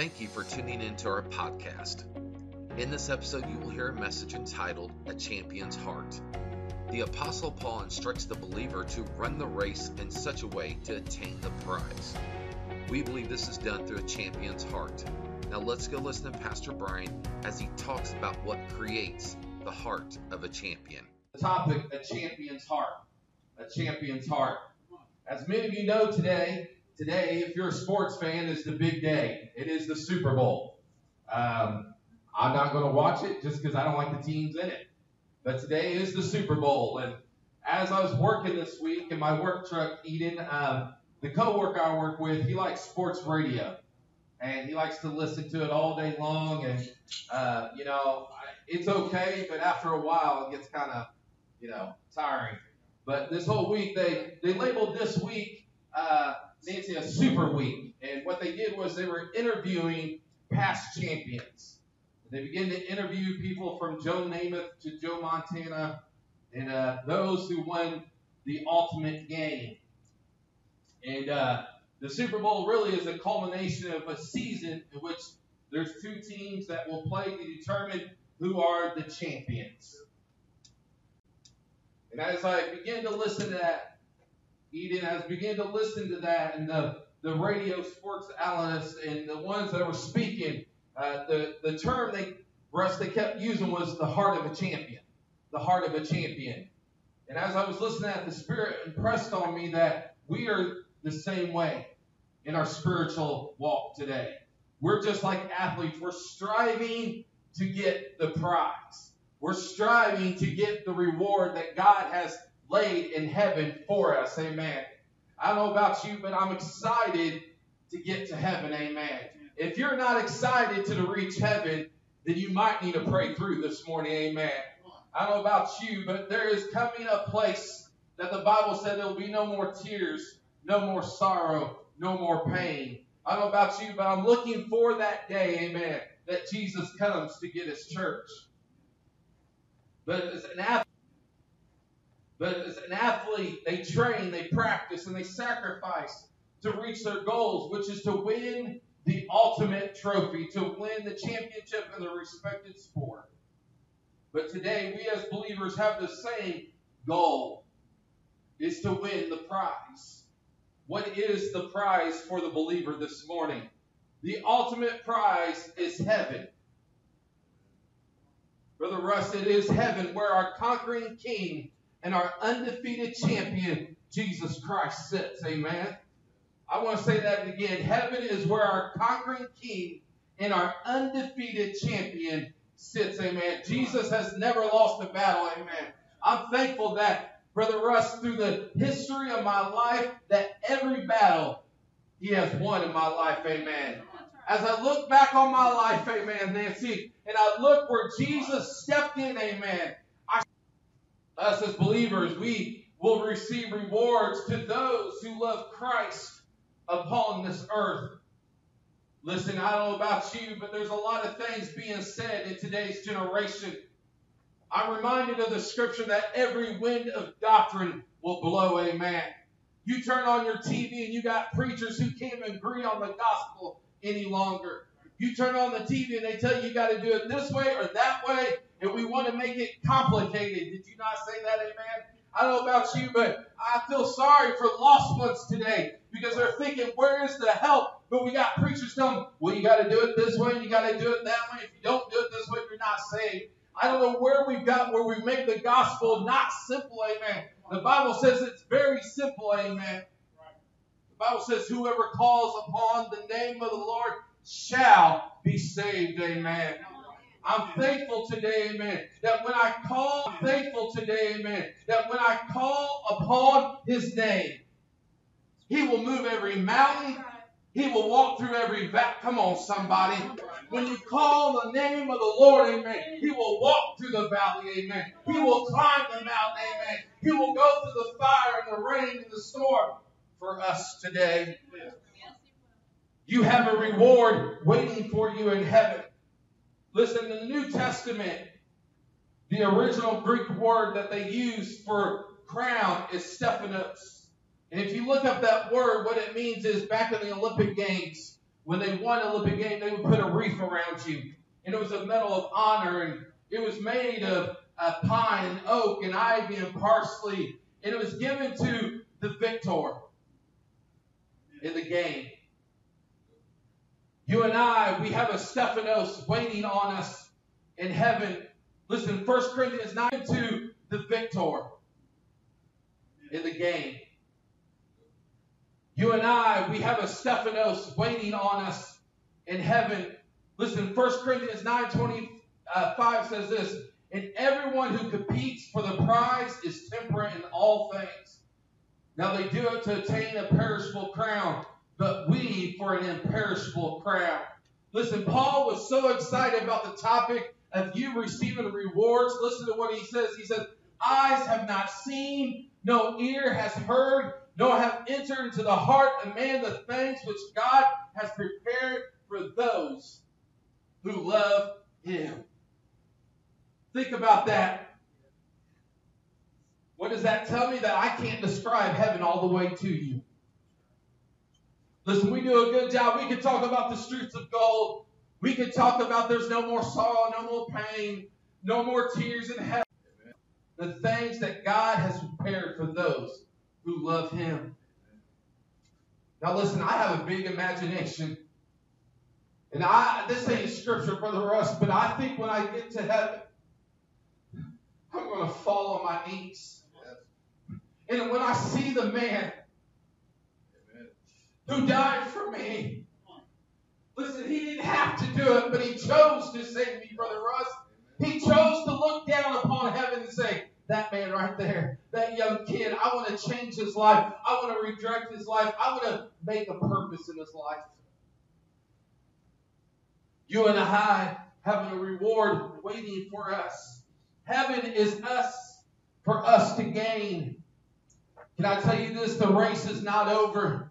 Thank you for tuning into our podcast. In this episode, you will hear a message entitled A Champion's Heart. The Apostle Paul instructs the believer to run the race in such a way to attain the prize. We believe this is done through a champion's heart. Now let's go listen to Pastor Brian as he talks about what creates the heart of a champion. The topic, a champion's heart. A champion's heart. As many of you know today, today, if you're a sports fan, is the big day. It is the Super Bowl. Um, I'm not going to watch it just because I don't like the teams in it. But today is the Super Bowl, and as I was working this week in my work truck, Eden, um, the coworker I work with, he likes sports radio, and he likes to listen to it all day long. And uh, you know, it's okay, but after a while, it gets kind of, you know, tiring. But this whole week, they they labeled this week. Uh, Nancy a super week. And what they did was they were interviewing past champions. They began to interview people from Joe Namath to Joe Montana and uh, those who won the ultimate game. And uh, the Super Bowl really is a culmination of a season in which there's two teams that will play to determine who are the champions. And as I begin to listen to that, Eden has begun to listen to that, and the, the radio sports analysts and the ones that were speaking, uh, the, the term they, Russ, they kept using was the heart of a champion. The heart of a champion. And as I was listening, that the Spirit impressed on me that we are the same way in our spiritual walk today. We're just like athletes. We're striving to get the prize. We're striving to get the reward that God has laid in heaven for us. Amen. I don't know about you, but I'm excited to get to heaven. Amen. If you're not excited to reach heaven, then you might need to pray through this morning. Amen. I don't know about you, but there is coming a place that the Bible said there will be no more tears, no more sorrow, no more pain. I don't know about you, but I'm looking for that day, amen, that Jesus comes to get his church. But as an athlete, but as an athlete, they train, they practice, and they sacrifice to reach their goals, which is to win the ultimate trophy, to win the championship in the respected sport. But today, we as believers have the same goal, is to win the prize. What is the prize for the believer this morning? The ultimate prize is heaven. Brother Russ, it is heaven where our conquering king and our undefeated champion, Jesus Christ, sits. Amen. I want to say that again. Heaven is where our conquering king and our undefeated champion sits. Amen. Jesus has never lost a battle. Amen. I'm thankful that, Brother Russ, through the history of my life, that every battle he has won in my life. Amen. As I look back on my life, amen, Nancy, and I look where Jesus stepped in, amen, us as believers, we will receive rewards to those who love Christ upon this earth. Listen, I don't know about you, but there's a lot of things being said in today's generation. I'm reminded of the scripture that every wind of doctrine will blow, amen. You turn on your TV and you got preachers who can't agree on the gospel any longer. You turn on the TV and they tell you you got to do it this way or that way, and we want to make it complicated. Did you not say that, amen? I don't know about you, but I feel sorry for lost ones today because they're thinking, where is the help? But we got preachers telling them, well, you got to do it this way, you got to do it that way. If you don't do it this way, you're not saved. I don't know where we've got where we make the gospel not simple, amen. The Bible says it's very simple, amen. The Bible says, whoever calls upon the name of the Lord shall be saved. Amen. I'm thankful today, amen, that when I call, thankful today, amen, that when I call upon his name, he will move every mountain. He will walk through every valley. Come on, somebody. When you call the name of the Lord, amen, he will walk through the valley, amen. He will climb the mountain, amen. He will go through the fire and the rain and the storm for us today. You have a reward waiting for you in heaven. Listen, the New Testament, the original Greek word that they use for crown is Stephanos. And if you look up that word, what it means is back in the Olympic Games, when they won Olympic game, they would put a wreath around you. And it was a medal of honor. And it was made of uh, pine and oak and ivy and parsley. And it was given to the victor in the game. You and I, we have a Stephanos waiting on us in heaven. Listen, 1 Corinthians 9 to the victor in the game. You and I, we have a Stephanos waiting on us in heaven. Listen, 1 Corinthians 9 25 uh, says this And everyone who competes for the prize is temperate in all things. Now they do it to attain a perishable crown, but we for an imperishable crown. Listen, Paul was so excited about the topic of you receiving rewards. Listen to what he says. He says, Eyes have not seen, no ear has heard, nor have entered into the heart of man the things which God has prepared for those who love him. Think about that. What does that tell me? That I can't describe heaven all the way to you. Listen, we do a good job. We can talk about the streets of gold. We can talk about there's no more sorrow, no more pain, no more tears in heaven. The things that God has prepared for those who love Him. Now, listen, I have a big imagination. And I this ain't scripture, Brother Russ, but I think when I get to heaven, I'm going to fall on my knees. And when I see the man who died for me, listen, he didn't have to do it, but he chose to save me, Brother Russ. He chose to look down upon heaven and say, that man right there, that young kid, I want to change his life. I want to redirect his life. I want to make a purpose in his life. You and I having a reward waiting for us. Heaven is us for us to gain. Can I tell you this? The race is not over.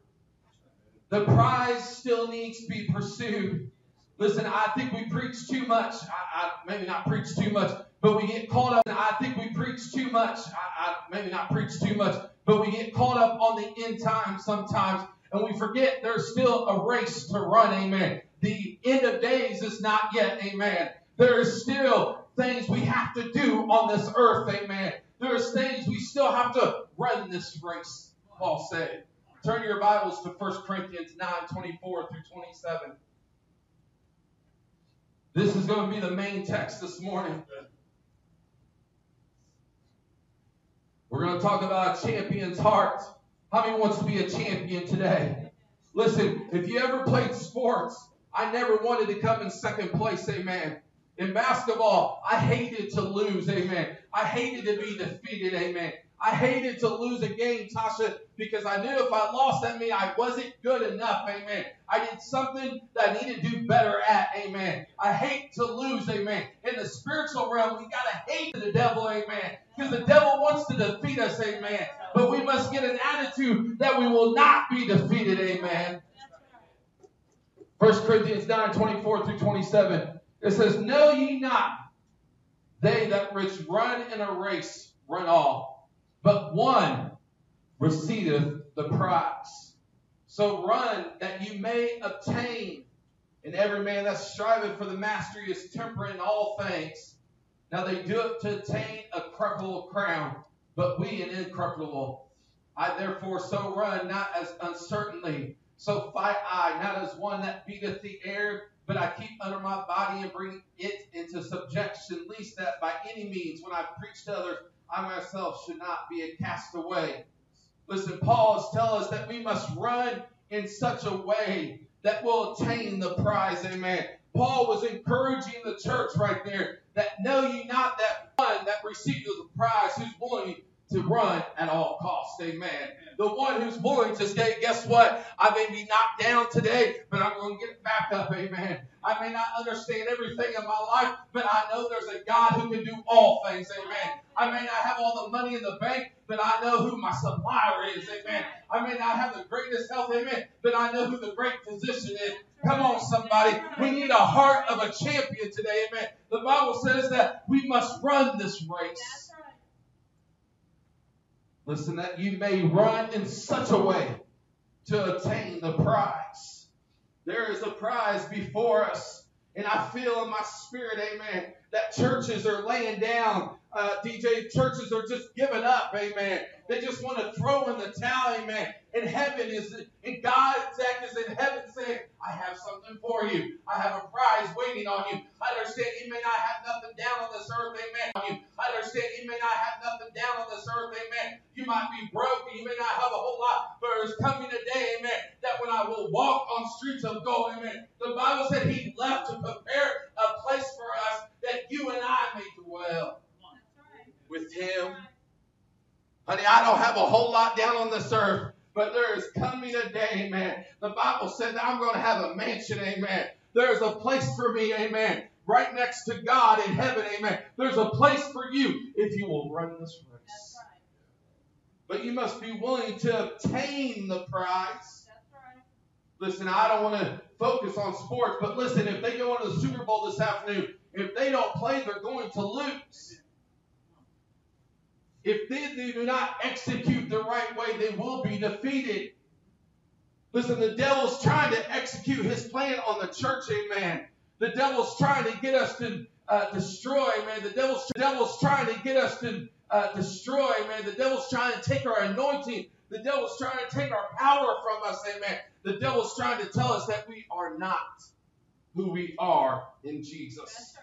The prize still needs to be pursued. Listen, I think we preach too much. I, I, maybe not preach too much, but we get caught up. I think we preach too much. I, maybe not preach too much, but we get caught up on the end time sometimes, and we forget there's still a race to run. Amen. The end of days is not yet. Amen. There is still things we have to do on this earth. Amen. There's things we still have to run this race, Paul said. Turn your Bibles to 1 Corinthians 9 24 through 27. This is going to be the main text this morning. We're going to talk about a champion's heart. How many wants to be a champion today? Listen, if you ever played sports, I never wanted to come in second place, amen. In basketball, I hated to lose, amen. I hated to be defeated, amen. I hated to lose a game, Tasha, because I knew if I lost, that meant I wasn't good enough, amen. I did something that I needed to do better at, amen. I hate to lose, amen. In the spiritual realm, we got to hate the devil, amen. Because the devil wants to defeat us, amen. But we must get an attitude that we will not be defeated, amen. 1 Corinthians 9 24 through 27. It says, Know ye not, they that which run in a race run all, but one receiveth the prize. So run that you may obtain. And every man that striveth for the mastery is temperate in all things. Now they do it to attain a corruptible crown, but we an incorruptible. I therefore so run, not as uncertainly. So fight I, not as one that beateth the air, but I keep under my body and bring it into subjection, least that by any means, when I preach to others, I myself should not be a castaway. Listen, Paul is telling us that we must run in such a way that we'll attain the prize. Amen. Paul was encouraging the church right there that know ye not that one that receives the prize who's willing to run at all costs. Amen the one who's willing to say, guess what? I may be knocked down today, but I'm going to get back up. Amen. I may not understand everything in my life, but I know there's a God who can do all things. Amen. I may not have all the money in the bank, but I know who my supplier is. Amen. I may not have the greatest health. Amen. But I know who the great physician is. Come on, somebody. We need a heart of a champion today. Amen. The Bible says that we must run this race. Listen, that you may run in such a way to attain the prize. There is a prize before us. And I feel in my spirit, amen, that churches are laying down. Uh, DJ, churches are just giving up, amen. They just want to throw in the towel, amen. And heaven is, and God Zach is in heaven saying, I have something for you. I have a prize waiting on you. I understand you may not have nothing down on this earth, amen. I understand you may not have nothing down on this earth, amen. You might be broken. You may not have a whole lot, but there's coming a day, amen, that when I will walk on streets of gold, amen. The Bible said he left to prepare a place for us that you and I may dwell with him Honey, I don't have a whole lot down on this earth, but there is coming a day, amen. The Bible said that I'm going to have a mansion, amen. There's a place for me, amen. Right next to God in heaven, amen. There's a place for you if you will run this race. But you must be willing to obtain the prize. Listen, I don't want to focus on sports, but listen, if they go into the Super Bowl this afternoon, if they don't play, they're going to lose. If they, they do not execute the right way, they will be defeated. Listen, the devil's trying to execute his plan on the church, amen. The devil's trying to get us to uh, destroy, man. The devil's, the devil's trying to get us to uh, destroy, man. The devil's trying to take our anointing. The devil's trying to take our power from us, amen. The devil's trying to tell us that we are not who we are in Jesus.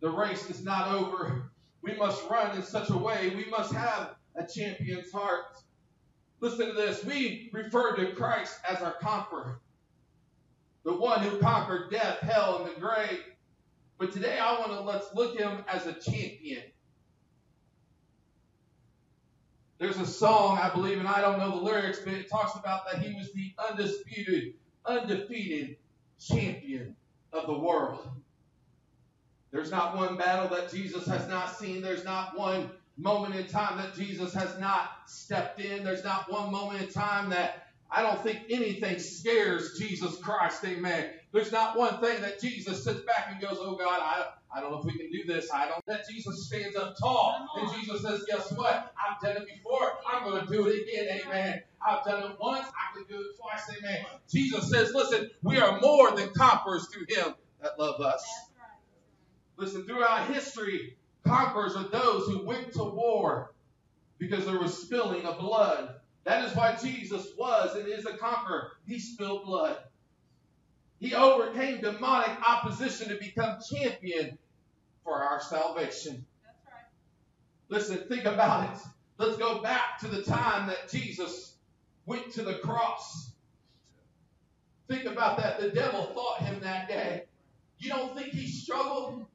The race is not over. We must run in such a way. We must have a champion's heart. Listen to this. We refer to Christ as our conqueror, the one who conquered death, hell, and the grave. But today I want to let's look at him as a champion. There's a song, I believe, and I don't know the lyrics, but it talks about that he was the undisputed, undefeated champion of the world. There's not one battle that Jesus has not seen. There's not one moment in time that Jesus has not stepped in. There's not one moment in time that I don't think anything scares Jesus Christ. Amen. There's not one thing that Jesus sits back and goes, Oh God, I, I don't know if we can do this. I don't. That Jesus stands up tall and Jesus says, Guess what? I've done it before. I'm going to do it again. Amen. I've done it once. I can do it twice. Amen. Jesus says, Listen, we are more than conquerors through him that love us. Listen, throughout history, conquerors are those who went to war because there was spilling of blood. That is why Jesus was and is a conqueror. He spilled blood. He overcame demonic opposition to become champion for our salvation. That's right. Listen, think about it. Let's go back to the time that Jesus went to the cross. Think about that. The devil fought him that day. You don't think he struggled?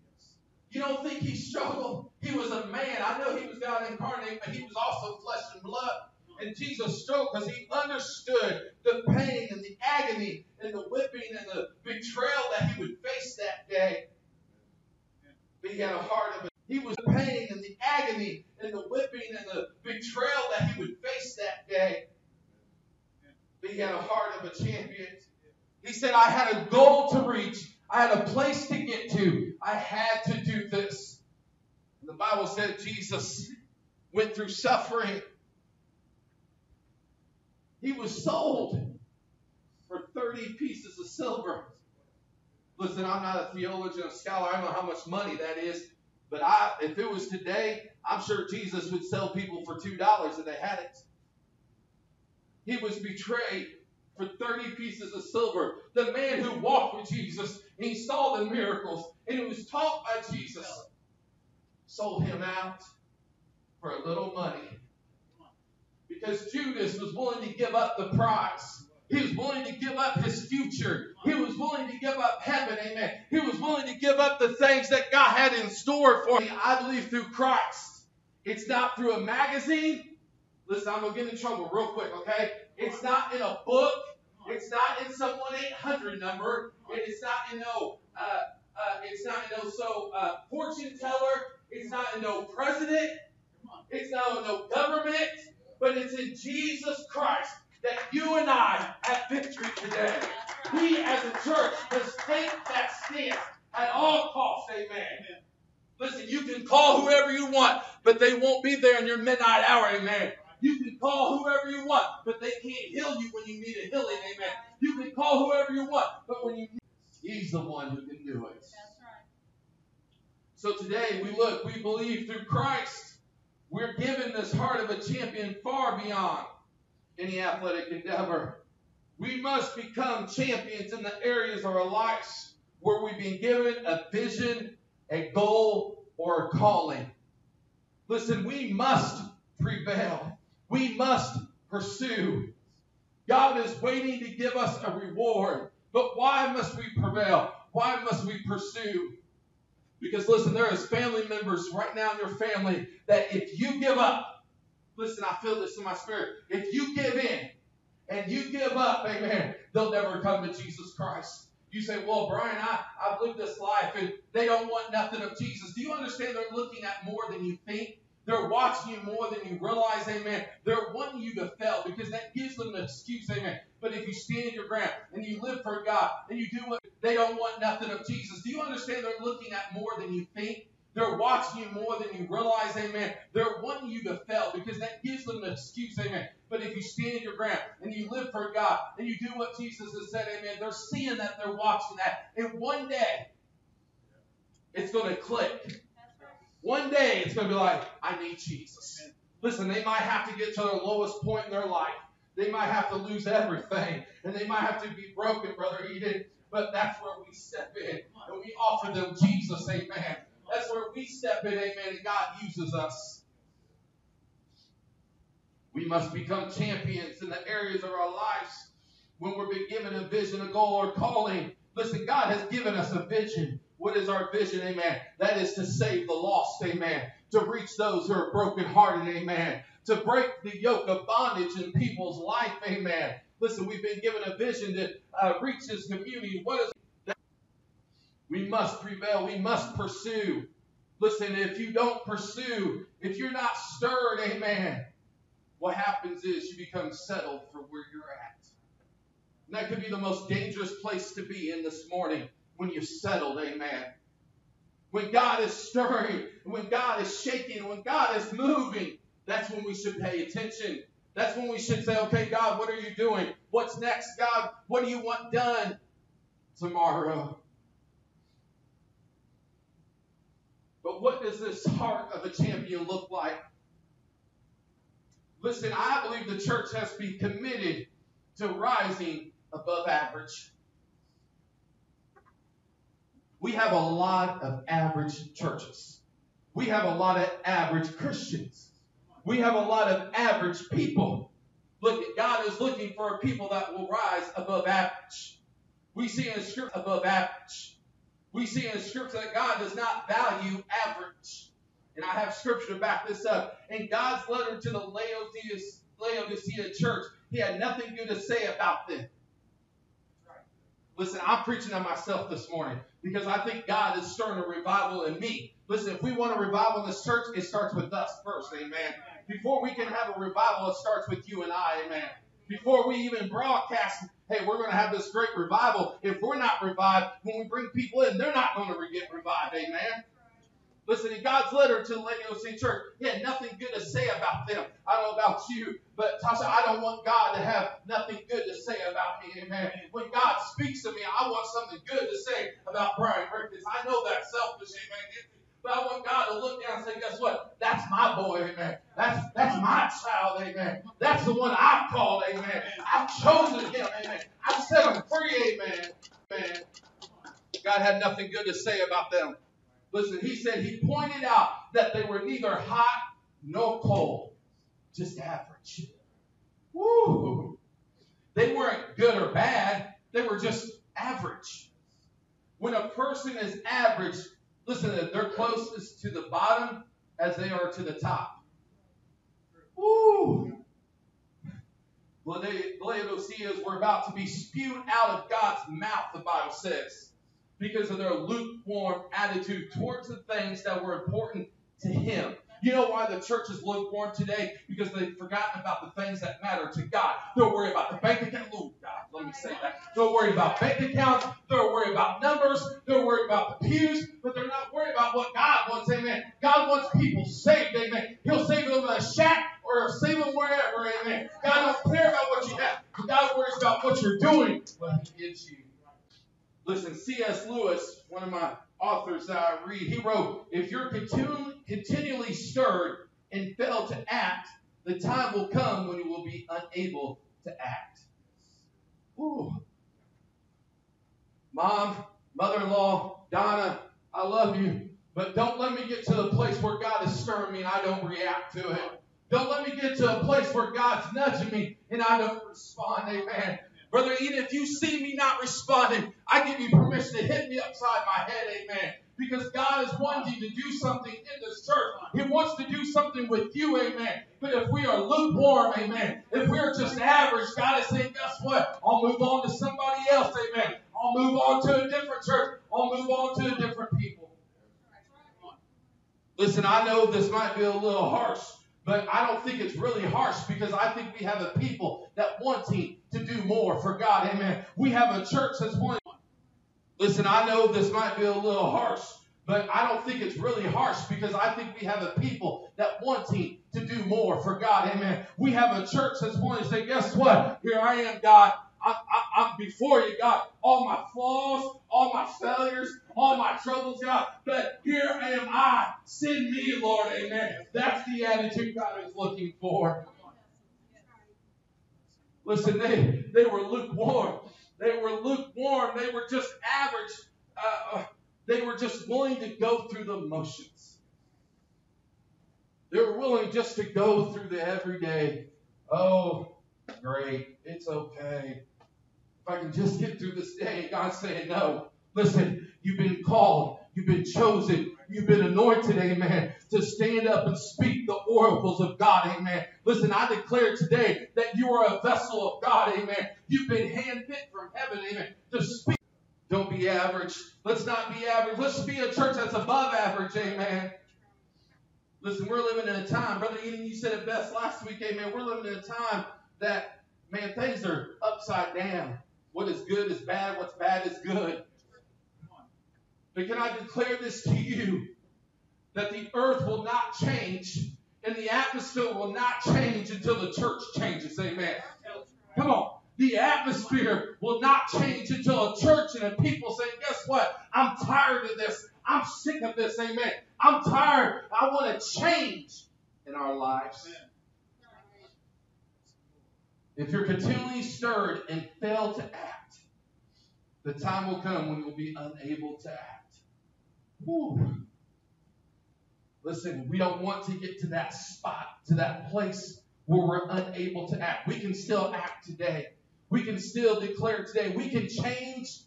You don't think he struggled? He was a man. I know he was God incarnate, but he was also flesh and blood. And Jesus struggled because he understood the pain and the agony and the whipping and the betrayal that he would face that day. But he had a heart of. He was the pain and the agony and the whipping and the betrayal that he would face that day. But he had a heart of a champion. He said, I had a goal to reach. I had a place to get to. I had to do this. The Bible said Jesus went through suffering. He was sold for 30 pieces of silver. Listen, I'm not a theologian, a scholar. I don't know how much money that is. But I, if it was today, I'm sure Jesus would sell people for $2 if they had it. He was betrayed for 30 pieces of silver. The man who walked with Jesus, and he saw the miracles, and he was taught by Jesus, sold him out for a little money. Because Judas was willing to give up the prize. He was willing to give up his future. He was willing to give up heaven. Amen. He was willing to give up the things that God had in store for him. I believe through Christ. It's not through a magazine. Listen, I'm going to get in trouble real quick, okay? It's not in a book. It's not in some 1-800 number. It's not in no, uh, uh, it's not in no so uh, fortune teller. It's not in no president. It's not in no government. But it's in Jesus Christ that you and I have victory today. We as a church must take that stance at all costs. Amen. Listen, you can call whoever you want, but they won't be there in your midnight hour. Amen. You can call whoever you want, but they can't heal you when you need a healing. Amen. You can call whoever you want, but when you need, He's the one who can do it. That's right. So today we look, we believe through Christ, we're given this heart of a champion far beyond any athletic endeavor. We must become champions in the areas of our lives where we've been given a vision, a goal, or a calling. Listen, we must prevail. We must pursue. God is waiting to give us a reward. But why must we prevail? Why must we pursue? Because listen, there is family members right now in your family that if you give up, listen, I feel this in my spirit. If you give in and you give up, amen, they'll never come to Jesus Christ. You say, well, Brian, I, I've lived this life and they don't want nothing of Jesus. Do you understand they're looking at more than you think? They're watching you more than you realize, amen. They're wanting you to fail because that gives them an excuse, amen. But if you stand your ground and you live for God and you do what they don't want nothing of Jesus, do you understand they're looking at more than you think? They're watching you more than you realize, amen. They're wanting you to fail because that gives them an excuse, amen. But if you stand your ground and you live for God and you do what Jesus has said, amen, they're seeing that, they're watching that. And one day, it's going to click. One day it's going to be like, I need Jesus. Listen, they might have to get to their lowest point in their life. They might have to lose everything. And they might have to be broken, Brother Eden. But that's where we step in and we offer them Jesus, amen. That's where we step in, amen, and God uses us. We must become champions in the areas of our lives when we're given a vision, a goal, or calling. Listen, God has given us a vision. What is our vision? Amen. That is to save the lost. Amen. To reach those who are brokenhearted. Amen. To break the yoke of bondage in people's life. Amen. Listen, we've been given a vision to uh, reach this community. What is that? We must prevail. We must pursue. Listen, if you don't pursue, if you're not stirred, amen, what happens is you become settled for where you're at. And that could be the most dangerous place to be in this morning when you're settled, amen. When God is stirring, when God is shaking, when God is moving, that's when we should pay attention. That's when we should say, okay, God, what are you doing? What's next, God? What do you want done tomorrow? But what does this heart of a champion look like? Listen, I believe the church has to be committed to rising above average. We have a lot of average churches. We have a lot of average Christians. We have a lot of average people. Look, God is looking for people that will rise above average. We see in scripture above average. We see in scripture that God does not value average. And I have scripture to back this up. In God's letter to the Laodicea, Laodicea church, he had nothing good to say about them. Listen, I'm preaching to myself this morning because I think God is stirring a revival in me. Listen, if we want a revival in this church, it starts with us first, amen. Before we can have a revival, it starts with you and I, amen. Before we even broadcast, hey, we're going to have this great revival. If we're not revived, when we bring people in, they're not going to get revived, amen. Listen, in God's letter to the Laodicean church, he had nothing good to say about them. I don't know about you, but Tasha, I don't want God to have nothing good to say about me. Amen. When God speaks to me, I want something good to say about Brian Ricketts. I know that's selfish, amen. But I want God to look down and say, guess what? That's my boy, amen. That's that's my child, amen. That's the one I've called, amen. I've chosen him, amen. I've set him free, amen. Amen. God had nothing good to say about them. Listen, he said he pointed out that they were neither hot nor cold, just average. Woo! They weren't good or bad, they were just average. When a person is average, listen, they're closest to the bottom as they are to the top. Woo! Laodiceas were about to be spewed out of God's mouth, the Bible says because of their lukewarm attitude towards the things that were important to him. You know why the church is lukewarm today? Because they've forgotten about the things that matter to God. They're worried about the bank account. Oh, God, let me say that. They're worried about bank accounts. They're worried about numbers. They're worried about the pews. But they're not worried about what God wants. Amen. God wants people saved. Amen. He'll save them in a shack or save them wherever, amen. God don't care about what you have. God worries about what you're doing when He gives you. Listen, C.S. Lewis, one of my authors that I read, he wrote, If you're continu- continually stirred and fail to act, the time will come when you will be unable to act. Ooh. Mom, mother in law, Donna, I love you, but don't let me get to the place where God is stirring me and I don't react to it. Don't let me get to a place where God's nudging me and I don't respond. Amen. Brother Eden, if you see me not responding, I give you permission to hit me upside my head. Amen. Because God is wanting to do something in this church. He wants to do something with you. Amen. But if we are lukewarm, amen. If we're just average, God is saying, guess what? I'll move on to somebody else. Amen. I'll move on to a different church. I'll move on to a different people. Listen, I know this might be a little harsh, but I don't think it's really harsh because I think we have a people that wanting to do more for God. Amen. We have a church that's wanting. Listen, I know this might be a little harsh, but I don't think it's really harsh because I think we have a people that wanting to do more for God. Amen. We have a church that's wanting to say, guess what? Here I am, God. I'm, I'm before you, God. All my flaws, all my failures, all my troubles, God. But here am I. Send me, Lord. Amen. That's the attitude God is looking for. Listen, they, they were lukewarm. They were lukewarm. They were just average. Uh, they were just willing to go through the motions. They were willing just to go through the everyday. Oh, great. It's okay. If I can just get through this day, God's saying, no. Listen, you've been called. You've been chosen. You've been anointed, amen, to stand up and speak the oracles of God, amen. Listen, I declare today that you are a vessel of God, amen. You've been handpicked from heaven, amen, to speak. Don't be average. Let's not be average. Let's be a church that's above average, amen. Listen, we're living in a time, Brother Eden, you said it best last week, amen. We're living in a time that, man, things are upside down. What is good is bad, what's bad is good. But can I declare this to you that the earth will not change and the atmosphere will not change until the church changes? Amen. Come on. The atmosphere will not change until a church and a people say, guess what? I'm tired of this. I'm sick of this. Amen. I'm tired. I want to change in our lives. If you're continually stirred and fail to act, the time will come when you'll be unable to act. Whew. Listen, we don't want to get to that spot, to that place where we're unable to act. We can still act today. We can still declare today. We can change.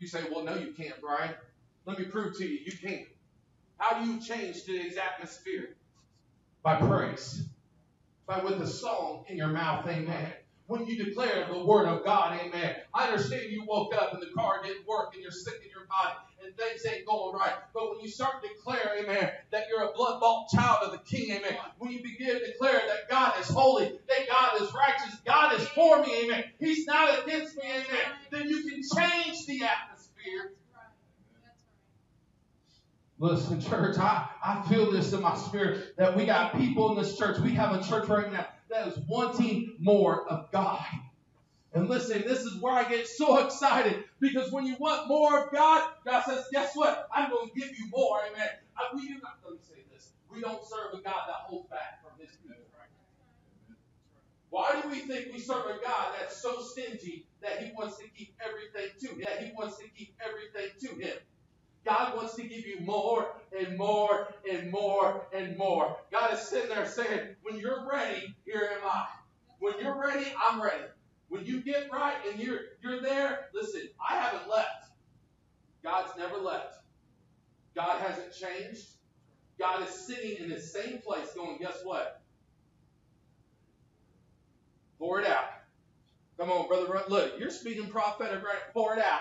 You say, well, no, you can't, Brian. Let me prove to you, you can. How do you change today's atmosphere? By praise. By with a song in your mouth, amen when you declare the word of God. Amen. I understand you woke up and the car didn't work and you're sick in your body and things ain't going right. But when you start to declare, amen, that you're a blood bought child of the King, amen, when you begin to declare that God is holy, that God is righteous, God is for me, amen, He's not against me, amen, then you can change the atmosphere. Listen, church, I, I feel this in my spirit that we got people in this church. We have a church right now that is wanting more of God. And listen, this is where I get so excited because when you want more of God, God says, guess what? I'm going to give you more. Amen. I, we do not, let me say this. We don't serve a God that holds back from his people. Why do we think we serve a God that's so stingy that he wants to keep everything to him? That he wants to keep everything to him? God wants to give you more and more and more and more. God is sitting there saying, when you're ready, here am I. When you're ready, I'm ready. When you get right and you're you're there, listen, I haven't left. God's never left. God hasn't changed. God is sitting in the same place going, guess what? Pour it out. Come on, brother. Look, you're speaking prophetic right. Pour it out.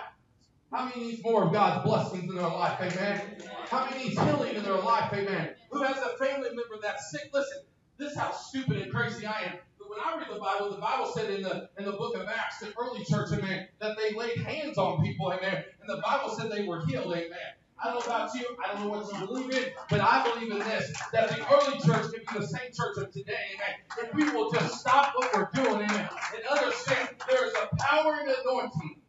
How many needs more of God's blessings in their life? Amen. How many needs healing in their life? Amen. Who has a family member that's sick? Listen, this is how stupid and crazy I am. But when I read the Bible, the Bible said in the in the book of Acts, the early church, amen, that they laid hands on people, amen. And the Bible said they were healed, amen. I don't know about you. I don't know what you believe in, but I believe in this: that the early church can be the same church of today, amen. If we will just stop what we're doing, amen, and understand there is a power and anointing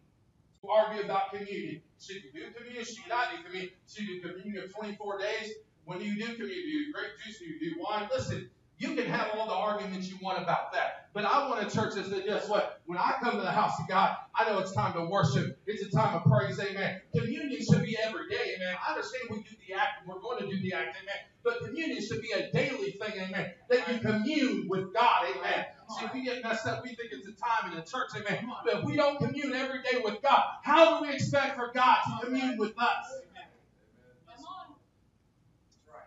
to argue about communion. Should you do communion? Should you not do communion? Should you do communion of 24 days? When do you do communion? Do you grape juice? Do you do wine? Listen, you can have all the arguments you want about that. But I want a church that says, guess what? When I come to the house of God, I know it's time to worship. It's a time of praise, amen. Communion should be every day, amen. I understand we do the act, and we're going to do the act, amen. But communion should be a daily thing, amen. That you commune with God, amen. See, we get messed up, we think it's a time in the church, amen. But if we don't commune every day with God, how do we expect for God to commune with us?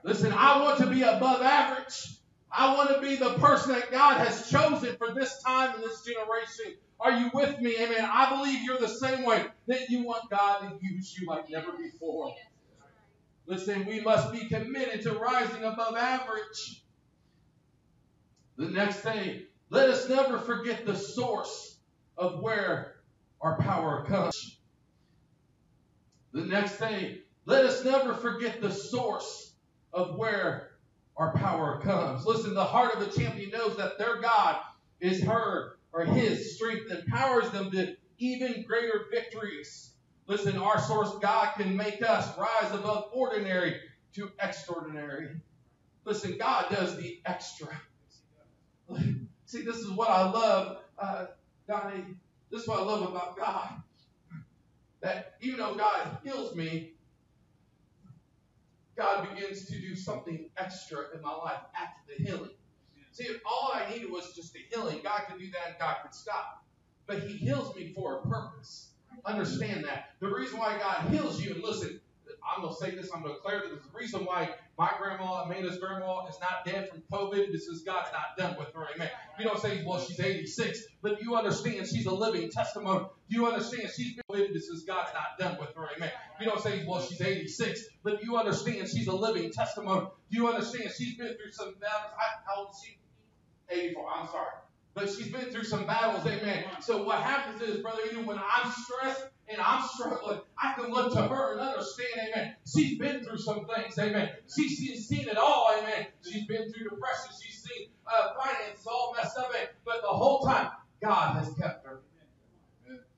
Listen, I want to be above average. I want to be the person that God has chosen for this time and this generation. Are you with me? Amen. I believe you're the same way that you want God to use you like never before. Listen, we must be committed to rising above average. The next thing, let us never forget the source of where our power comes. The next thing, let us never forget the source of where our power comes. Listen, the heart of the champion knows that their God is her or his strength empowers them to even greater victories. Listen, our source God can make us rise above ordinary to extraordinary. Listen, God does the extra. See, this is what I love, uh, Donnie. This is what I love about God. That even though God heals me, God begins to do something extra in my life after the healing. See, if all I needed was just a healing, God could do that and God could stop. But He heals me for a purpose. Understand that. The reason why God heals you, and listen, I'm going to say this, I'm going to declare that the reason why my grandma, Amanda's grandma, is not dead from COVID This is God's not done with her. Amen. You don't say, well, she's 86, but you understand she's a living testimony. Do you understand she's been with because God's not done with her. Amen. You don't say, well, she's 86, but you understand she's a living testimony. Do you understand she's been through some battles. How old is she? 84. I'm sorry. But she's been through some battles, amen. So what happens is, brother, even when I'm stressed and I'm struggling, I can look to her and understand, amen. She's been through some things, amen. She's seen it all, amen. She's been through depression. She's seen uh, finances all messed up, amen. But the whole time, God has kept her.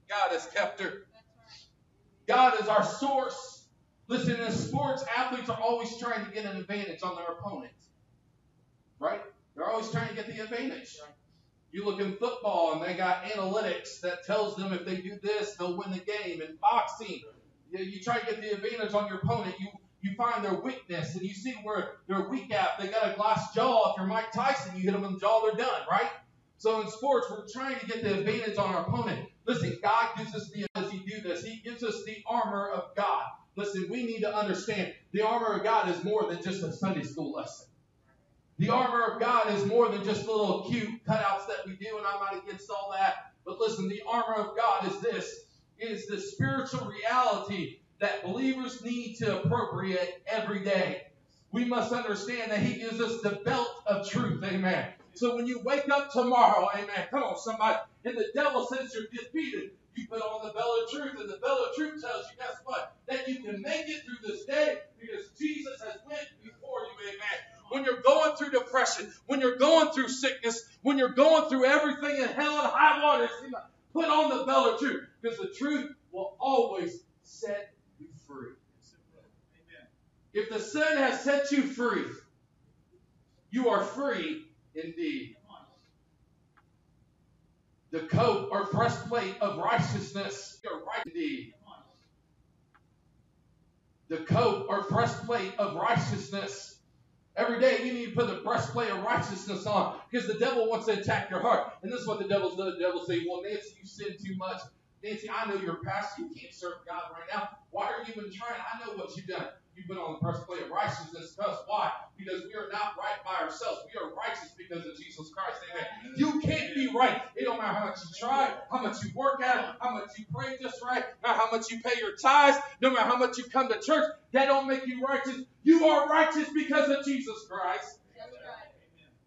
God has kept her. God is our source. Listen, in sports, athletes are always trying to get an advantage on their opponent. Right? They're always trying to get the advantage. You look in football and they got analytics that tells them if they do this, they'll win the game. In boxing, you, try to get the advantage on your opponent. You you find their weakness and you see where they're weak at. They got a glass jaw. If you're Mike Tyson, you hit them in the jaw, they're done, right? So in sports, we're trying to get the advantage on our opponent. Listen, God gives us the as He do this. He gives us the armor of God. Listen, we need to understand the armor of God is more than just a Sunday school lesson. The armor of God is more than just little cute cutouts that we do, and I'm not against all that. But listen, the armor of God is this it is the spiritual reality that believers need to appropriate every day. We must understand that He gives us the belt of truth. Amen. So when you wake up tomorrow, amen, come on, somebody, and the devil says you're defeated, you put on the belt of truth, and the belt of truth tells you, guess what? That you can make it through this day because Jesus has went before you, amen when you're going through depression, when you're going through sickness, when you're going through everything in hell and high water, put on the belt of truth because the truth will always set you free. If the Son has set you free, you are free indeed. The coat or breastplate of righteousness, you're right indeed. The coat or breastplate of righteousness Every day you need to put the breastplate of righteousness on because the devil wants to attack your heart. And this is what the devil's does. The devil say, Well, Nancy, you sin too much. Nancy, I know you're a pastor. You can't serve God right now. Why are you even trying? I know what you've done. You've been on the breastplate of righteousness. Because why? Because we are not right by ourselves. We are righteous because of Jesus Christ. Amen. You can't be right. It don't matter how much you try, how much you work at, how much you pray just right, no matter how much you pay your tithes, no matter how much you come to church. That don't make you righteous. You are righteous because of Jesus Christ. That's right.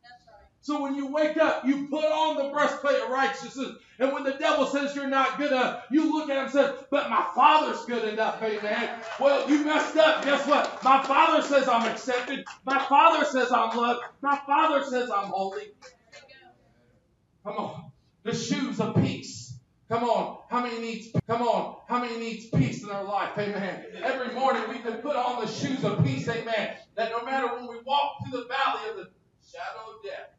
That's right. So when you wake up, you put on the breastplate of righteousness. And when the devil says you're not good enough, you look at him and say, But my father's good enough, amen. Well, you messed up. Guess what? My father says I'm accepted. My father says I'm loved. My father says I'm holy. Come on. The shoes of peace. Come on. How many needs come on? How many needs peace in their life? Amen. Every morning we can put on the shoes of peace, amen. That no matter when we walk through the valley of the shadow of death,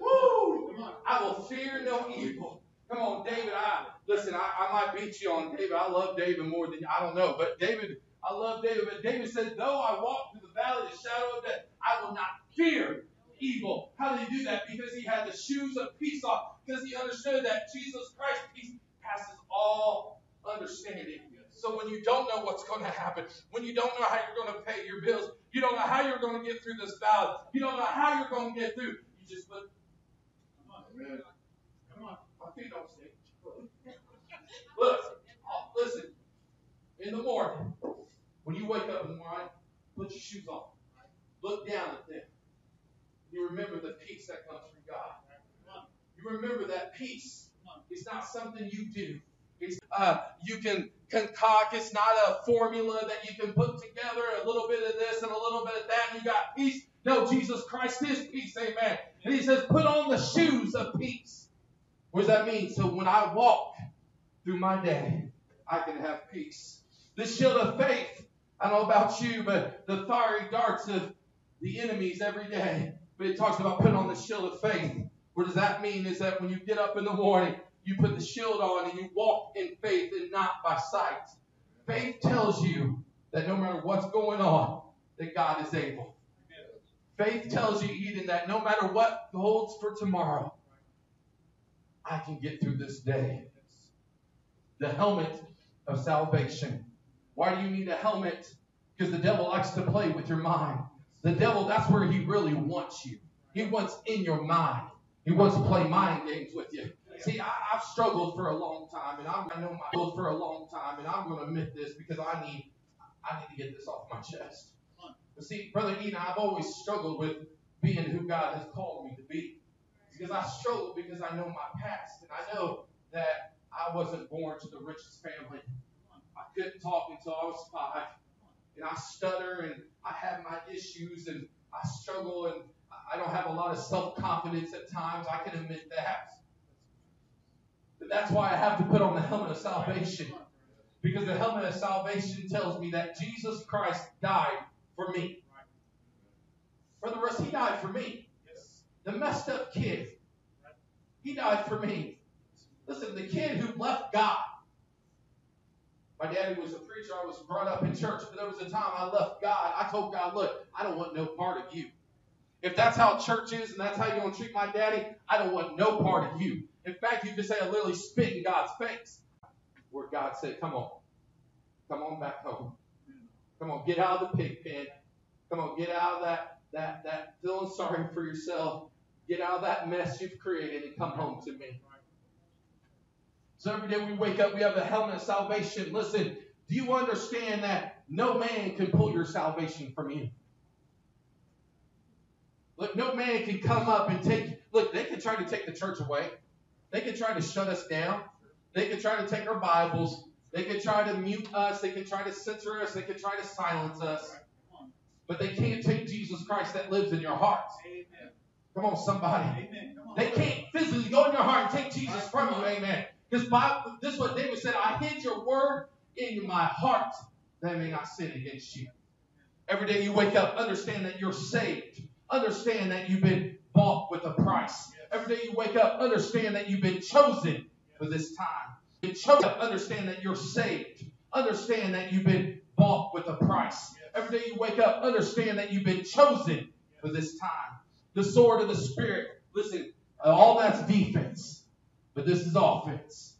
Woo! I will fear no evil. Come on, David. I listen. I, I might beat you on David. I love David more than I don't know, but David. I love David. But David said, "Though I walk through the valley of the shadow of death, I will not fear evil." How did he do that? Because he had the shoes of peace off. Because he understood that Jesus Christ peace passes all understanding. So when you don't know what's going to happen, when you don't know how you're going to pay your bills, you don't know how you're going to get through this valley, you don't know how you're going to get through, you just put Come on. My feet don't stink. Look, listen. In the morning, when you wake up in the morning, put your shoes on. Look down at them. You remember the peace that comes from God. You remember that peace. It's not something you do. It's, uh, you can concoct. It's not a formula that you can put together. A little bit of this and a little bit of that, and you got peace. No, Jesus Christ is peace. Amen. And he says, put on the shoes of peace. What does that mean? So when I walk through my day, I can have peace. The shield of faith. I don't know about you, but the fiery darts of the enemies every day. But it talks about putting on the shield of faith. What does that mean? Is that when you get up in the morning, you put the shield on and you walk in faith and not by sight. Faith tells you that no matter what's going on, that God is able. Faith tells you, Eden, that no matter what holds for tomorrow, I can get through this day. The helmet of salvation. Why do you need a helmet? Because the devil likes to play with your mind. The devil, that's where he really wants you. He wants in your mind. He wants to play mind games with you. See, I, have struggled for a long time, and I'm, I know my for a long time, and I'm going to admit this because I need, I need to get this off my chest. But see, Brother Eden, I've always struggled with being who God has called me to be. Because I struggle because I know my past, and I know that I wasn't born to the richest family. I couldn't talk until I was five, and I stutter, and I have my issues, and I struggle, and I don't have a lot of self confidence at times. I can admit that. But that's why I have to put on the helmet of salvation. Because the helmet of salvation tells me that Jesus Christ died for me. Brother Russ, he died for me. The messed up kid. He died for me. Listen, the kid who left God. My daddy was a preacher. I was brought up in church, but there was a time I left God. I told God, look, I don't want no part of you. If that's how church is and that's how you're going to treat my daddy, I don't want no part of you. In fact, you could say I literally spit in God's face. Where God said, come on. Come on back home. Come on, get out of the pig pen. Come on, get out of that, that, that feeling sorry for yourself. Get out of that mess you've created and come home to me. So every day we wake up, we have the helmet of salvation. Listen, do you understand that no man can pull your salvation from you? Look, no man can come up and take. Look, they can try to take the church away. They can try to shut us down. They can try to take our Bibles. They could try to mute us. They could try to censor us. They could try to silence us. But they can't take Jesus Christ that lives in your heart. Amen. Come on, somebody. They can't physically go in your heart and take Jesus from you. Amen. Because this is what David said I hid your word in my heart that I may not sin against you. Every day you wake up, understand that you're saved. Understand that you've been bought with a price. Every day you wake up, understand that you've been chosen for this time. Understand that you're saved. Understand that you've been bought with a price. Every day you wake up, understand that you've been chosen for this time. The sword of the Spirit. Listen, all that's defense, but this is offense.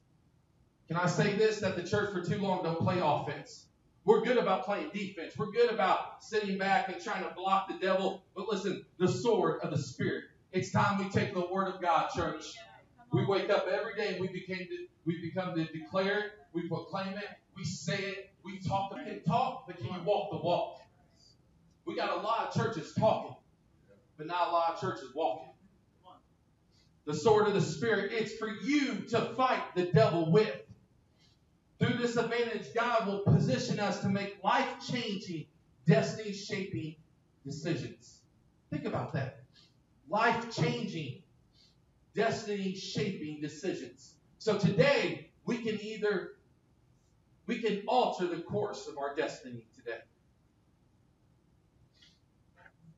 Can I say this? That the church for too long don't play offense. We're good about playing defense. We're good about sitting back and trying to block the devil. But listen, the sword of the Spirit. It's time we take the word of God, church. We wake up every day and we became to, we become to declare it, we proclaim it, we say it, we talk the can talk, but can you walk the walk? We got a lot of churches talking, but not a lot of churches walking. the sword of the Spirit. It's for you to fight the devil with. Through this advantage, God will position us to make life changing, destiny shaping decisions. Think about that. Life changing, destiny shaping decisions. So today, we can either we can alter the course of our destiny today.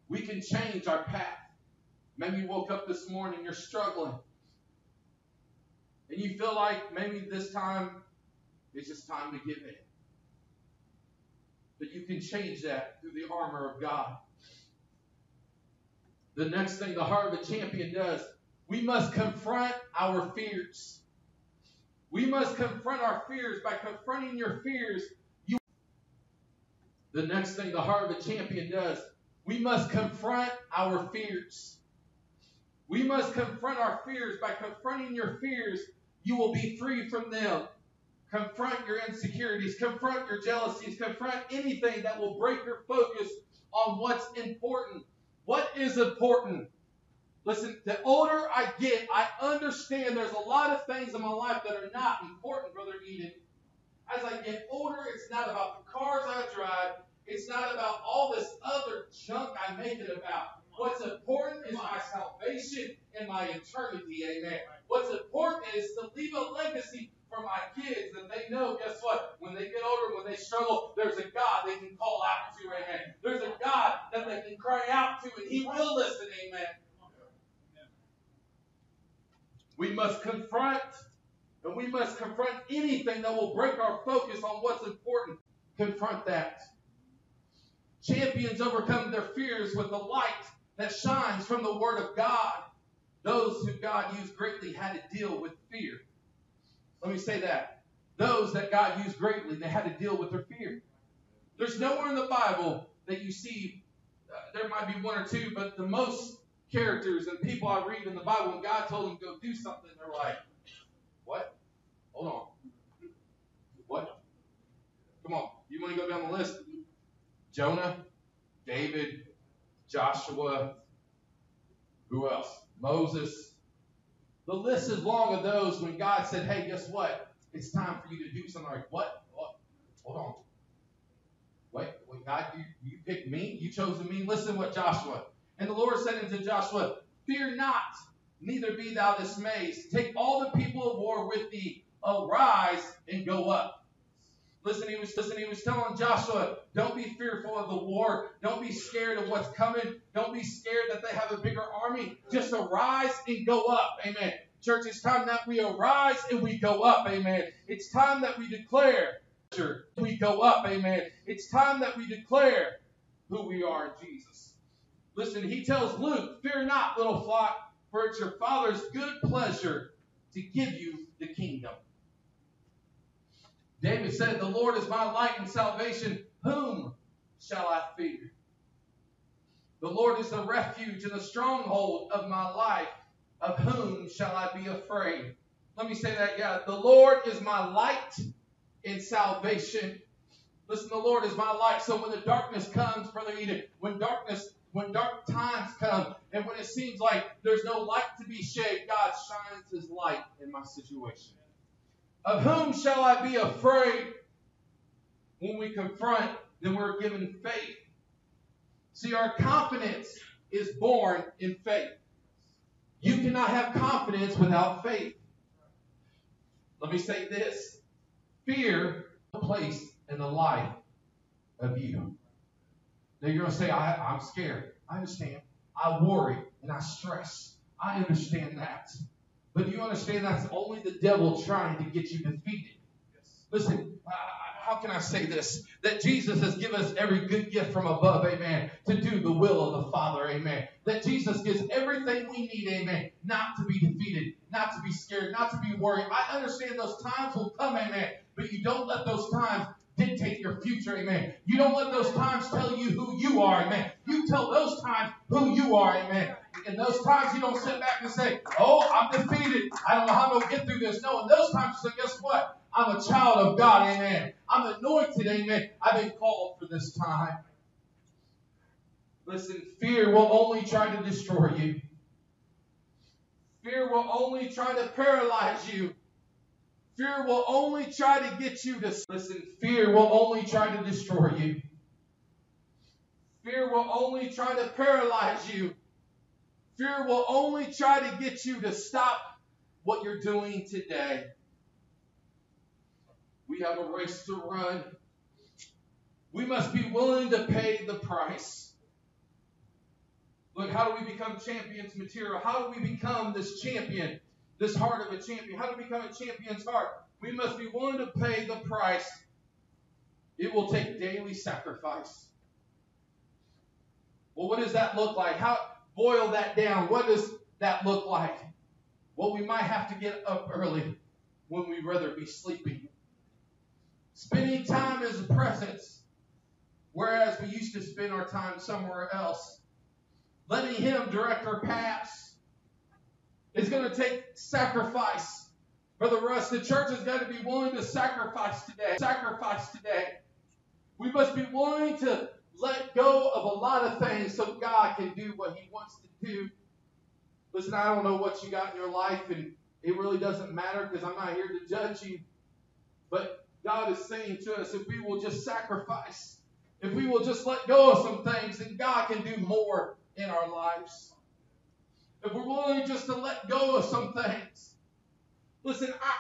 We can change our path. Maybe you woke up this morning, you're struggling. And you feel like maybe this time it's just time to give in. But you can change that through the armor of God. The next thing the heart of a champion does, we must confront our fears. We must confront our fears. By confronting your fears, you. The next thing the heart of a champion does, we must confront our fears. We must confront our fears. By confronting your fears, you will be free from them. Confront your insecurities, confront your jealousies, confront anything that will break your focus on what's important. What is important? Listen, the older I get, I understand there's a lot of things in my life that are not important, Brother Eden. As I get older, it's not about the cars I drive. It's not about all this other junk I make it about. What's important is my salvation and my eternity. Amen. What's important is to leave a legacy for my kids that they know, guess what? When they get older, when they struggle, there's a God they can call out to, amen. There's a God that they can cry out to, and He will listen, amen. We must confront, and we must confront anything that will break our focus on what's important. Confront that. Champions overcome their fears with the light that shines from the Word of God. Those who God used greatly had to deal with fear. Let me say that. Those that God used greatly, they had to deal with their fear. There's nowhere in the Bible that you see, uh, there might be one or two, but the most characters and people I read in the Bible, when God told them to go do something, they're like, what? Hold on. What? Come on. You want to go down the list? Jonah, David, Joshua, who else? Moses. The list is long of those when God said, hey, guess what? It's time for you to do something. Like, what? what? Hold on. Wait, wait, God, you, you picked me? You chose me? Listen what Joshua. And the Lord said unto Joshua, Fear not, neither be thou dismayed. Take all the people of war with thee. Arise and go up. Listen, he was listen, he was telling Joshua, don't be fearful of the war. Don't be scared of what's coming. Don't be scared that they have a bigger army. Just arise and go up. Amen. Church, it's time that we arise and we go up. Amen. It's time that we declare. We go up. Amen. It's time that we declare who we are in Jesus. Listen, he tells Luke, Fear not, little flock, for it's your Father's good pleasure to give you the kingdom. David said, The Lord is my light and salvation. Whom shall I fear? The Lord is the refuge and the stronghold of my life. Of whom shall I be afraid? Let me say that again. The Lord is my light and salvation. Listen, the Lord is my light. So when the darkness comes, Brother Eden, when darkness, when dark times come, and when it seems like there's no light to be shed, God shines his light in my situation. Of whom shall I be afraid? When we confront, then we're given faith. See, our confidence is born in faith. You cannot have confidence without faith. Let me say this fear the place in the life of you. Now you're going to say, I, I'm scared. I understand. I worry and I stress. I understand that. But do you understand that's only the devil trying to get you defeated? Yes. Listen, uh, how can I say this? That Jesus has given us every good gift from above, amen, to do the will of the Father, amen. That Jesus gives everything we need, amen, not to be defeated, not to be scared, not to be worried. I understand those times will come, amen, but you don't let those times dictate your future, amen. You don't let those times tell you who you are, amen. You tell those times who you are, amen. In those times, you don't sit back and say, Oh, I'm defeated. I don't know how I'm going to get through this. No, in those times, you say, Guess what? I'm a child of God, amen. I'm anointed, amen. I've been called for this time. Listen, fear will only try to destroy you. Fear will only try to paralyze you. Fear will only try to get you to listen. Fear will only try to destroy you. Fear will only try to paralyze you. Fear will only try to get you to stop what you're doing today. We have a race to run. We must be willing to pay the price. Look, how do we become champions material? How do we become this champion, this heart of a champion? How to become a champion's heart? We must be willing to pay the price. It will take daily sacrifice. Well, what does that look like? How boil that down? What does that look like? Well, we might have to get up early when we'd rather be sleeping. Spending time in His presence, whereas we used to spend our time somewhere else. Letting Him direct our paths. It's going to take sacrifice. For the rest, the church has got to be willing to sacrifice today. Sacrifice today. We must be willing to let go of a lot of things so God can do what He wants to do. Listen, I don't know what you got in your life, and it really doesn't matter because I'm not here to judge you. But God is saying to us if we will just sacrifice, if we will just let go of some things, then God can do more in our lives. If we're willing just to let go of some things. Listen, I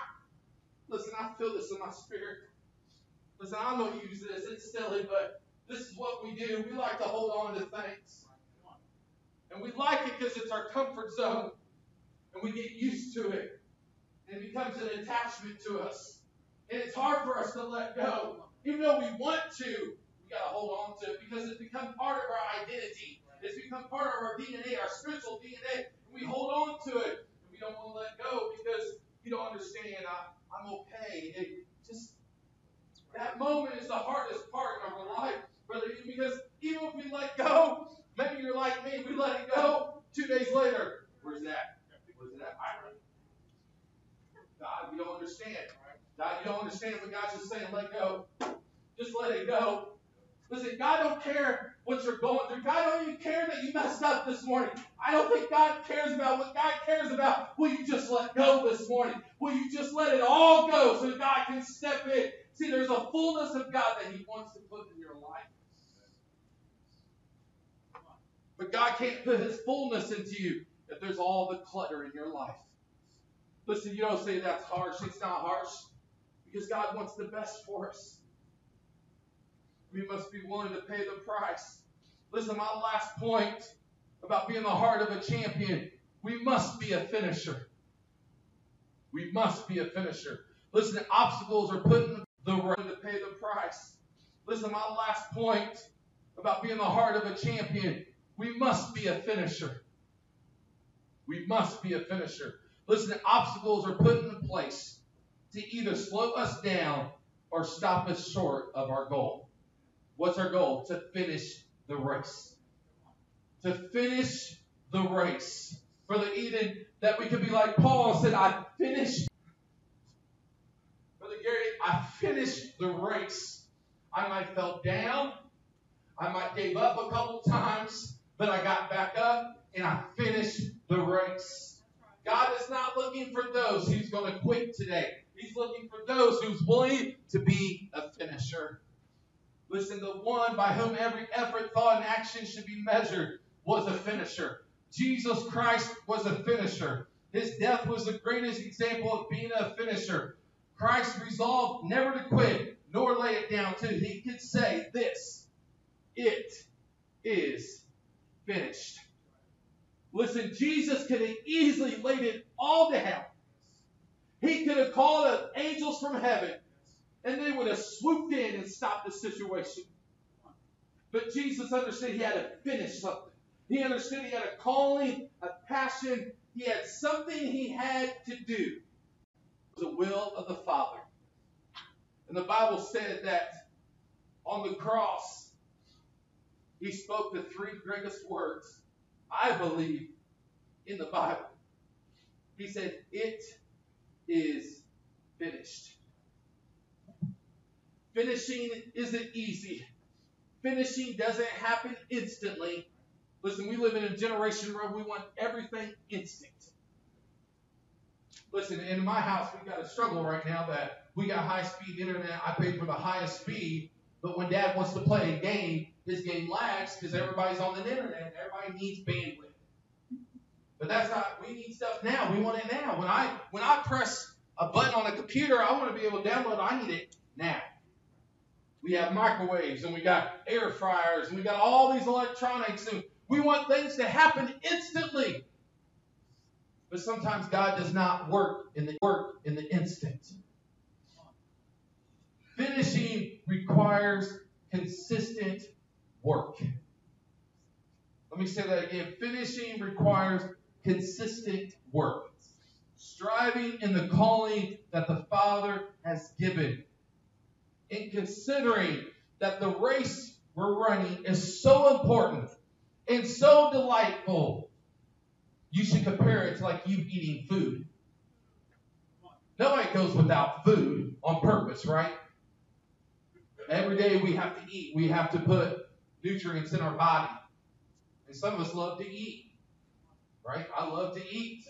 listen, I feel this in my spirit. Listen, I don't use this. It's silly, but this is what we do. We like to hold on to things. And we like it because it's our comfort zone. And we get used to it. And it becomes an attachment to us. And it's hard for us to let go. Even though we want to, we got to hold on to it because it's become part of our identity. It's become part of our DNA, our spiritual DNA. And we hold on to it. And we don't want to let go because we don't understand. I, I'm okay. It just that moment is the hardest part in our life brother, because even if we let go, maybe you're like me, we let it go. Two days later, where's that? Where's that? God, you don't understand. God, you don't understand what God's just saying. Let go. Just let it go. Listen, God don't care what you're going through. God don't even care that you messed up this morning. I don't think God cares about what God cares about. Will you just let go this morning? Will you just let it all go so God can step in? See, there's a fullness of God that He wants to put in your life. But God can't put His fullness into you if there's all the clutter in your life. Listen, you don't say that's harsh. It's not harsh because God wants the best for us. We must be willing to pay the price. Listen, my last point about being the heart of a champion we must be a finisher. We must be a finisher. Listen, obstacles are put in the road to pay the price. Listen, my last point about being the heart of a champion we must be a finisher. We must be a finisher. Listen, obstacles are put in place to either slow us down or stop us short of our goal. What's our goal? To finish the race. To finish the race. Brother Eden, that we could be like Paul said, I finished. Brother Gary, I finished the race. I might fell down. I might gave up a couple times. But I got back up and I finished the race. God is not looking for those who's going to quit today. He's looking for those who's willing to be a finisher. Listen, the one by whom every effort, thought, and action should be measured was a finisher. Jesus Christ was a finisher. His death was the greatest example of being a finisher. Christ resolved never to quit nor lay it down till he could say this it is finished. Listen, Jesus could have easily laid it all down. He could have called up angels from heaven and they would have swooped in and stopped the situation. But Jesus understood he had to finish something. He understood he had a calling, a passion. He had something he had to do. It was the will of the Father. And the Bible said that on the cross, he spoke the three greatest words, I believe, in the Bible. He said, It is finished. Finishing isn't easy. Finishing doesn't happen instantly. Listen, we live in a generation where we want everything instant. Listen, in my house, we got a struggle right now that we got high speed internet. I paid for the highest speed, but when dad wants to play a game, his game lags because everybody's on the internet. Everybody needs bandwidth. But that's not. We need stuff now. We want it now. When I when I press a button on a computer, I want to be able to download. I need it now. We have microwaves and we got air fryers and we got all these electronics and we want things to happen instantly. But sometimes God does not work in the work in the instant. Finishing requires consistent work. Let me say that again. Finishing requires consistent work. Striving in the calling that the Father has given. In considering that the race we're running is so important and so delightful, you should compare it to like you eating food. Nobody goes without food on purpose, right? Every day we have to eat. We have to put nutrients in our body. And some of us love to eat, right? I love to eat.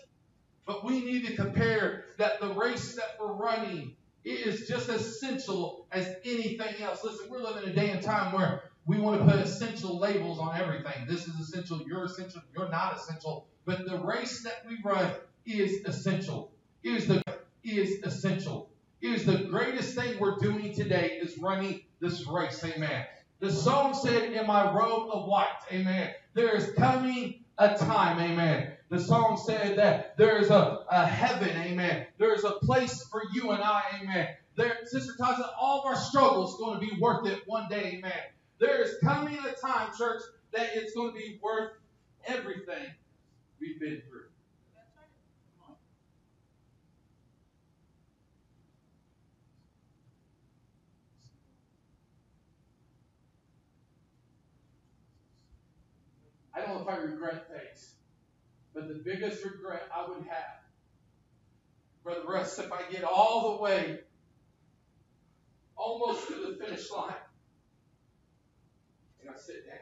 But we need to compare that the race that we're running is just as essential as anything else. Listen, we're living in a day and time where we want to put essential labels on everything. This is essential, you're essential, you're not essential. But the race that we run is essential. It is the is essential. It is the greatest thing we're doing today is running this race. Amen. The song said, In my robe of white, amen. There is coming a time, amen. The song said that there is a, a heaven, amen. There is a place for you and I, amen. There, Sister Tasha, all of our struggles going to be worth it one day, amen. There is coming a time, church, that it's going to be worth everything we've been through. I don't know if I regret things, but the biggest regret I would have, for the rest, if I get all the way almost to the finish line and I sit down.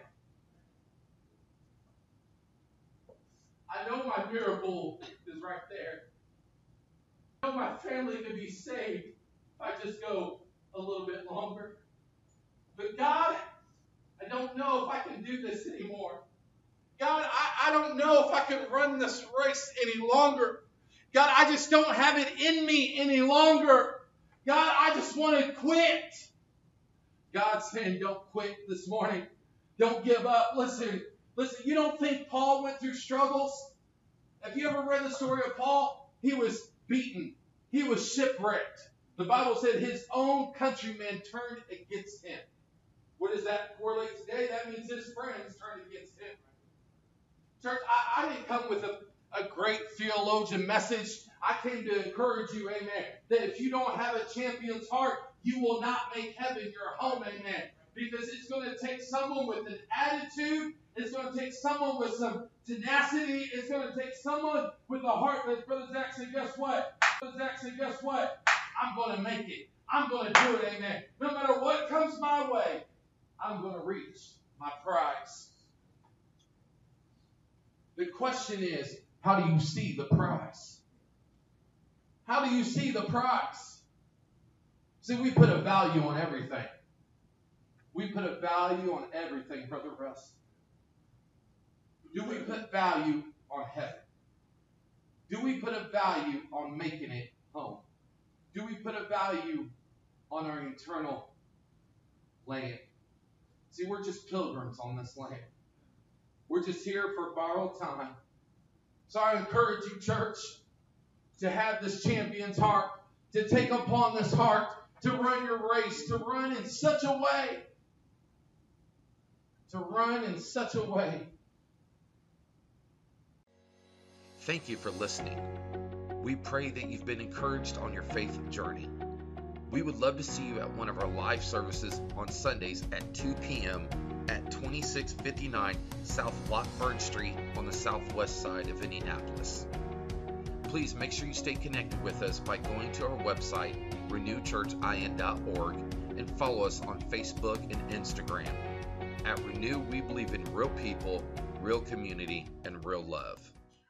I know my miracle is right there. I know my family can be saved if I just go a little bit longer. But God, I don't know if I can do this anymore. God, I, I don't know if I can run this race any longer. God, I just don't have it in me any longer. God, I just want to quit. God's saying, don't quit this morning. Don't give up. Listen, listen, you don't think Paul went through struggles? Have you ever read the story of Paul? He was beaten. He was shipwrecked. The Bible said his own countrymen turned against him. What does that correlate today? That means his friends turned against him. Church, I, I didn't come with a, a great theologian message. I came to encourage you, amen, that if you don't have a champion's heart, you will not make heaven your home, amen. Because it's going to take someone with an attitude, it's going to take someone with some tenacity, it's going to take someone with a heart that, Brother said, guess what? Brother said, guess what? I'm going to make it. I'm going to do it, amen. No matter what comes my way, I'm going to reach my prize. The question is, how do you see the prize? How do you see the prize? See, we put a value on everything. We put a value on everything, Brother Russ. Do we put value on heaven? Do we put a value on making it home? Do we put a value on our eternal land? See, we're just pilgrims on this land. We're just here for borrowed time. So I encourage you, church, to have this champion's heart, to take upon this heart, to run your race, to run in such a way, to run in such a way. Thank you for listening. We pray that you've been encouraged on your faith journey. We would love to see you at one of our live services on Sundays at 2 p.m. at 2659 South Lockburn Street on the southwest side of Indianapolis. Please make sure you stay connected with us by going to our website, renewchurchin.org, and follow us on Facebook and Instagram. At Renew, we believe in real people, real community, and real love.